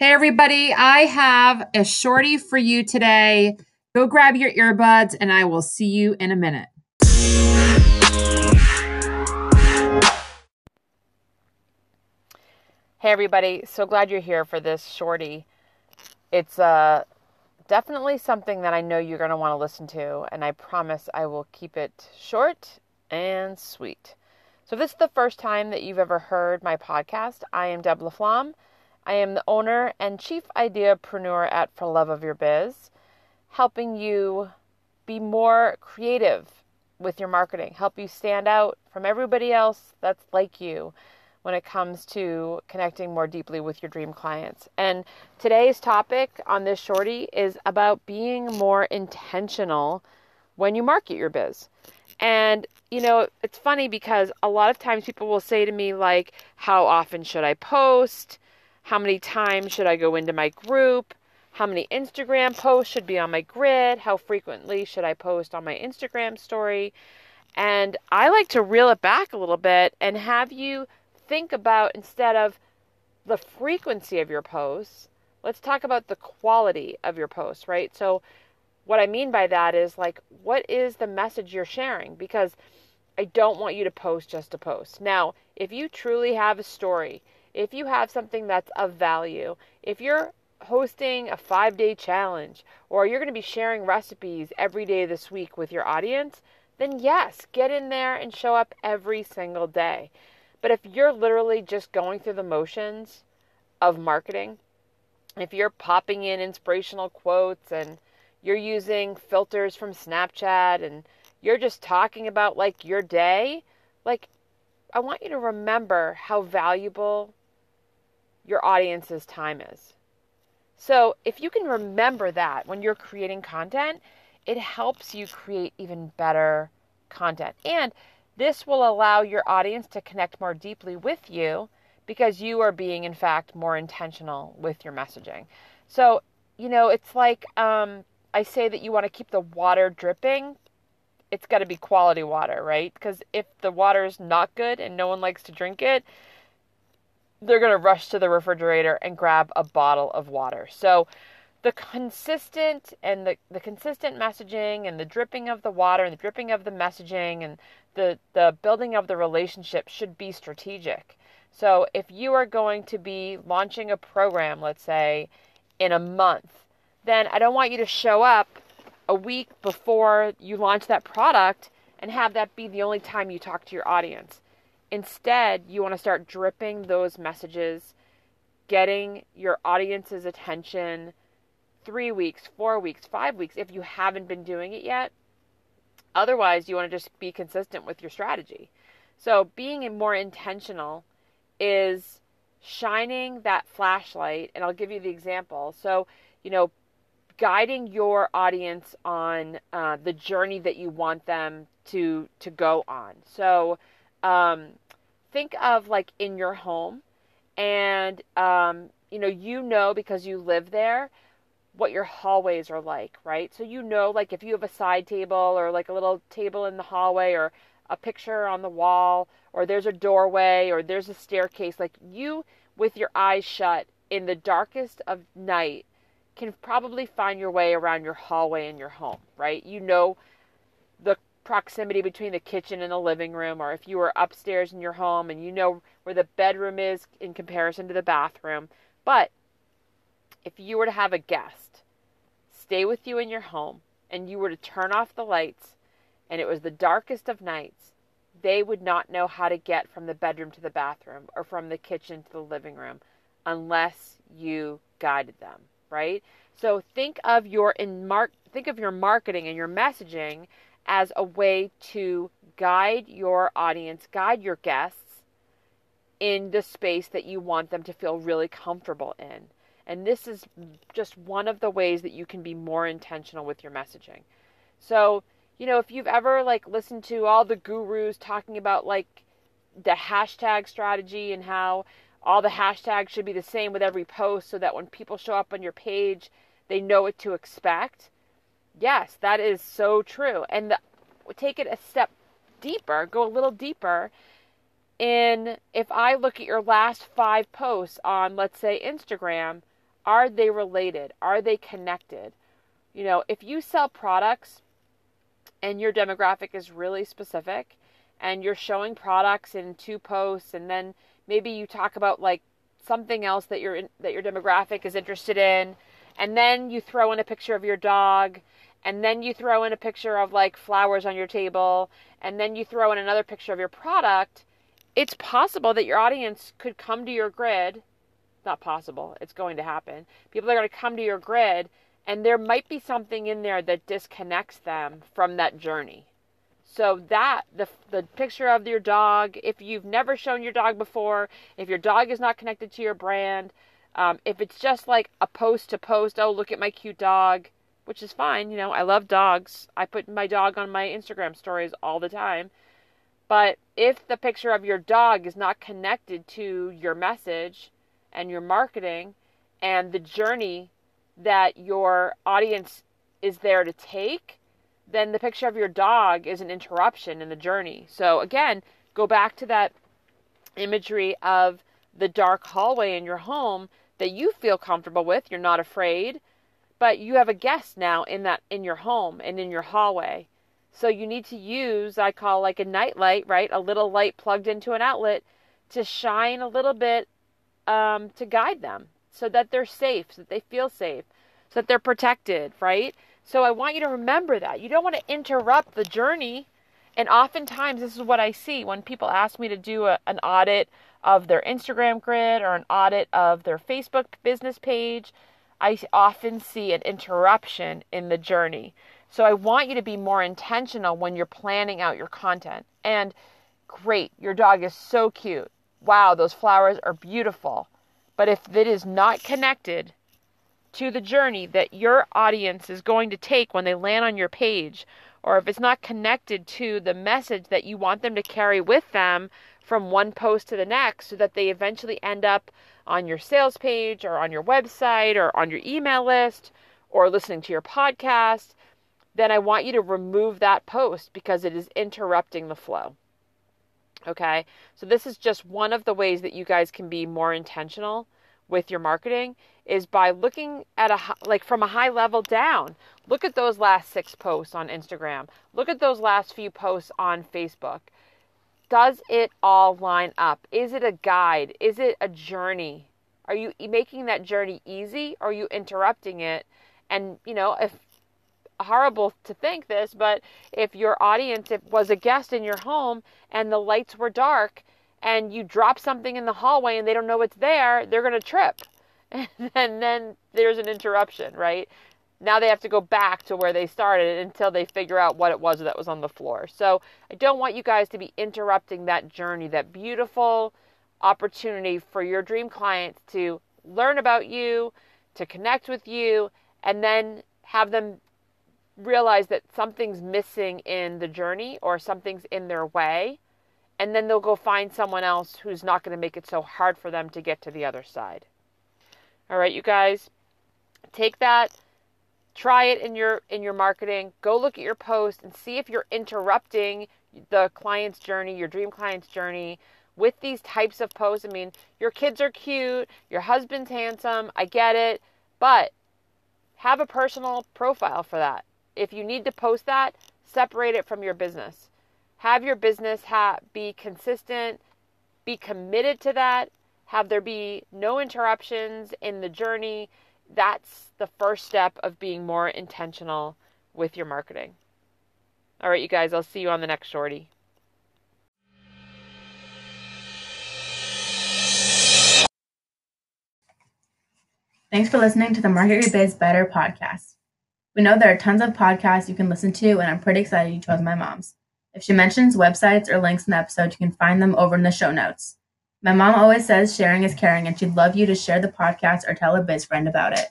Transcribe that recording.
Hey, everybody, I have a shorty for you today. Go grab your earbuds, and I will see you in a minute. Hey, everybody, so glad you're here for this shorty. It's uh, definitely something that I know you're going to want to listen to, and I promise I will keep it short and sweet. So, if this is the first time that you've ever heard my podcast, I am Deb LaFlamme. I am the owner and chief ideapreneur at For Love of Your Biz, helping you be more creative with your marketing, help you stand out from everybody else that's like you when it comes to connecting more deeply with your dream clients. And today's topic on this shorty is about being more intentional when you market your biz. And, you know, it's funny because a lot of times people will say to me, like, how often should I post? How many times should I go into my group? How many Instagram posts should be on my grid? How frequently should I post on my Instagram story? And I like to reel it back a little bit and have you think about instead of the frequency of your posts, let's talk about the quality of your posts, right? So, what I mean by that is like, what is the message you're sharing? Because I don't want you to post just to post. Now, if you truly have a story, if you have something that's of value, if you're hosting a five day challenge or you're going to be sharing recipes every day this week with your audience, then yes, get in there and show up every single day. But if you're literally just going through the motions of marketing, if you're popping in inspirational quotes and you're using filters from Snapchat and you're just talking about like your day, like I want you to remember how valuable your audience's time is. So, if you can remember that when you're creating content, it helps you create even better content. And this will allow your audience to connect more deeply with you because you are being, in fact, more intentional with your messaging. So, you know, it's like um, I say that you want to keep the water dripping. It's got to be quality water, right? Because if the water is not good and no one likes to drink it, they're going to rush to the refrigerator and grab a bottle of water. So the consistent and the, the consistent messaging and the dripping of the water and the dripping of the messaging and the, the building of the relationship should be strategic. So if you are going to be launching a program, let's say, in a month, then I don't want you to show up a week before you launch that product and have that be the only time you talk to your audience. Instead, you want to start dripping those messages, getting your audience's attention three weeks, four weeks, five weeks if you haven't been doing it yet. Otherwise, you want to just be consistent with your strategy. So, being more intentional is shining that flashlight, and I'll give you the example. So, you know, guiding your audience on uh, the journey that you want them to to go on. So, um, think of like in your home and um, you know you know because you live there what your hallways are like right? So you know like if you have a side table or like a little table in the hallway or a picture on the wall or there's a doorway or there's a staircase like you with your eyes shut in the darkest of night can probably find your way around your hallway in your home right? You know the proximity between the kitchen and the living room, or if you were upstairs in your home and you know where the bedroom is in comparison to the bathroom. But if you were to have a guest stay with you in your home and you were to turn off the lights and it was the darkest of nights, they would not know how to get from the bedroom to the bathroom or from the kitchen to the living room unless you guided them, right? So think of your in mark think of your marketing and your messaging as a way to guide your audience, guide your guests in the space that you want them to feel really comfortable in. And this is just one of the ways that you can be more intentional with your messaging. So, you know, if you've ever like listened to all the gurus talking about like the hashtag strategy and how all the hashtags should be the same with every post so that when people show up on your page, they know what to expect. Yes, that is so true. And the, take it a step deeper, go a little deeper. In if I look at your last five posts on, let's say, Instagram, Are they related? Are they connected? You know, if you sell products and your demographic is really specific and you're showing products in two posts and then maybe you talk about like something else that your that your demographic is interested in and then you throw in a picture of your dog and then you throw in a picture of like flowers on your table and then you throw in another picture of your product it's possible that your audience could come to your grid. Not possible. It's going to happen. People are going to come to your grid and there might be something in there that disconnects them from that journey. So that the the picture of your dog, if you've never shown your dog before, if your dog is not connected to your brand, um, if it's just like a post to post, oh look at my cute dog, which is fine. You know, I love dogs. I put my dog on my Instagram stories all the time. But if the picture of your dog is not connected to your message and your marketing and the journey that your audience is there to take, then the picture of your dog is an interruption in the journey. So again, go back to that imagery of the dark hallway in your home that you feel comfortable with, you're not afraid, but you have a guest now in that in your home and in your hallway. So you need to use I call like a night light, right? A little light plugged into an outlet to shine a little bit um, to guide them so that they're safe, so that they feel safe, so that they're protected, right? So I want you to remember that. You don't want to interrupt the journey. And oftentimes, this is what I see when people ask me to do a, an audit of their Instagram grid or an audit of their Facebook business page. I often see an interruption in the journey. So I want you to be more intentional when you're planning out your content. And great, your dog is so cute. Wow, those flowers are beautiful. But if it is not connected to the journey that your audience is going to take when they land on your page, or if it's not connected to the message that you want them to carry with them from one post to the next, so that they eventually end up on your sales page or on your website or on your email list or listening to your podcast, then I want you to remove that post because it is interrupting the flow. Okay, so this is just one of the ways that you guys can be more intentional with your marketing is by looking at a like from a high level down. Look at those last 6 posts on Instagram. Look at those last few posts on Facebook. Does it all line up? Is it a guide? Is it a journey? Are you making that journey easy or are you interrupting it? And, you know, if horrible to think this, but if your audience if was a guest in your home and the lights were dark and you drop something in the hallway and they don't know it's there, they're going to trip. and then there's an interruption, right? Now they have to go back to where they started until they figure out what it was that was on the floor. So I don't want you guys to be interrupting that journey, that beautiful opportunity for your dream clients to learn about you, to connect with you, and then have them realize that something's missing in the journey or something's in their way and then they'll go find someone else who's not going to make it so hard for them to get to the other side. All right, you guys, take that, try it in your in your marketing. Go look at your post and see if you're interrupting the client's journey, your dream client's journey with these types of posts. I mean, your kids are cute, your husband's handsome, I get it, but have a personal profile for that. If you need to post that, separate it from your business have your business ha- be consistent, be committed to that, have there be no interruptions in the journey. That's the first step of being more intentional with your marketing. All right, you guys, I'll see you on the next shorty. Thanks for listening to the Market Your Biz Better podcast. We know there are tons of podcasts you can listen to, and I'm pretty excited you chose my mom's. If she mentions websites or links in the episode, you can find them over in the show notes. My mom always says sharing is caring, and she'd love you to share the podcast or tell a biz friend about it.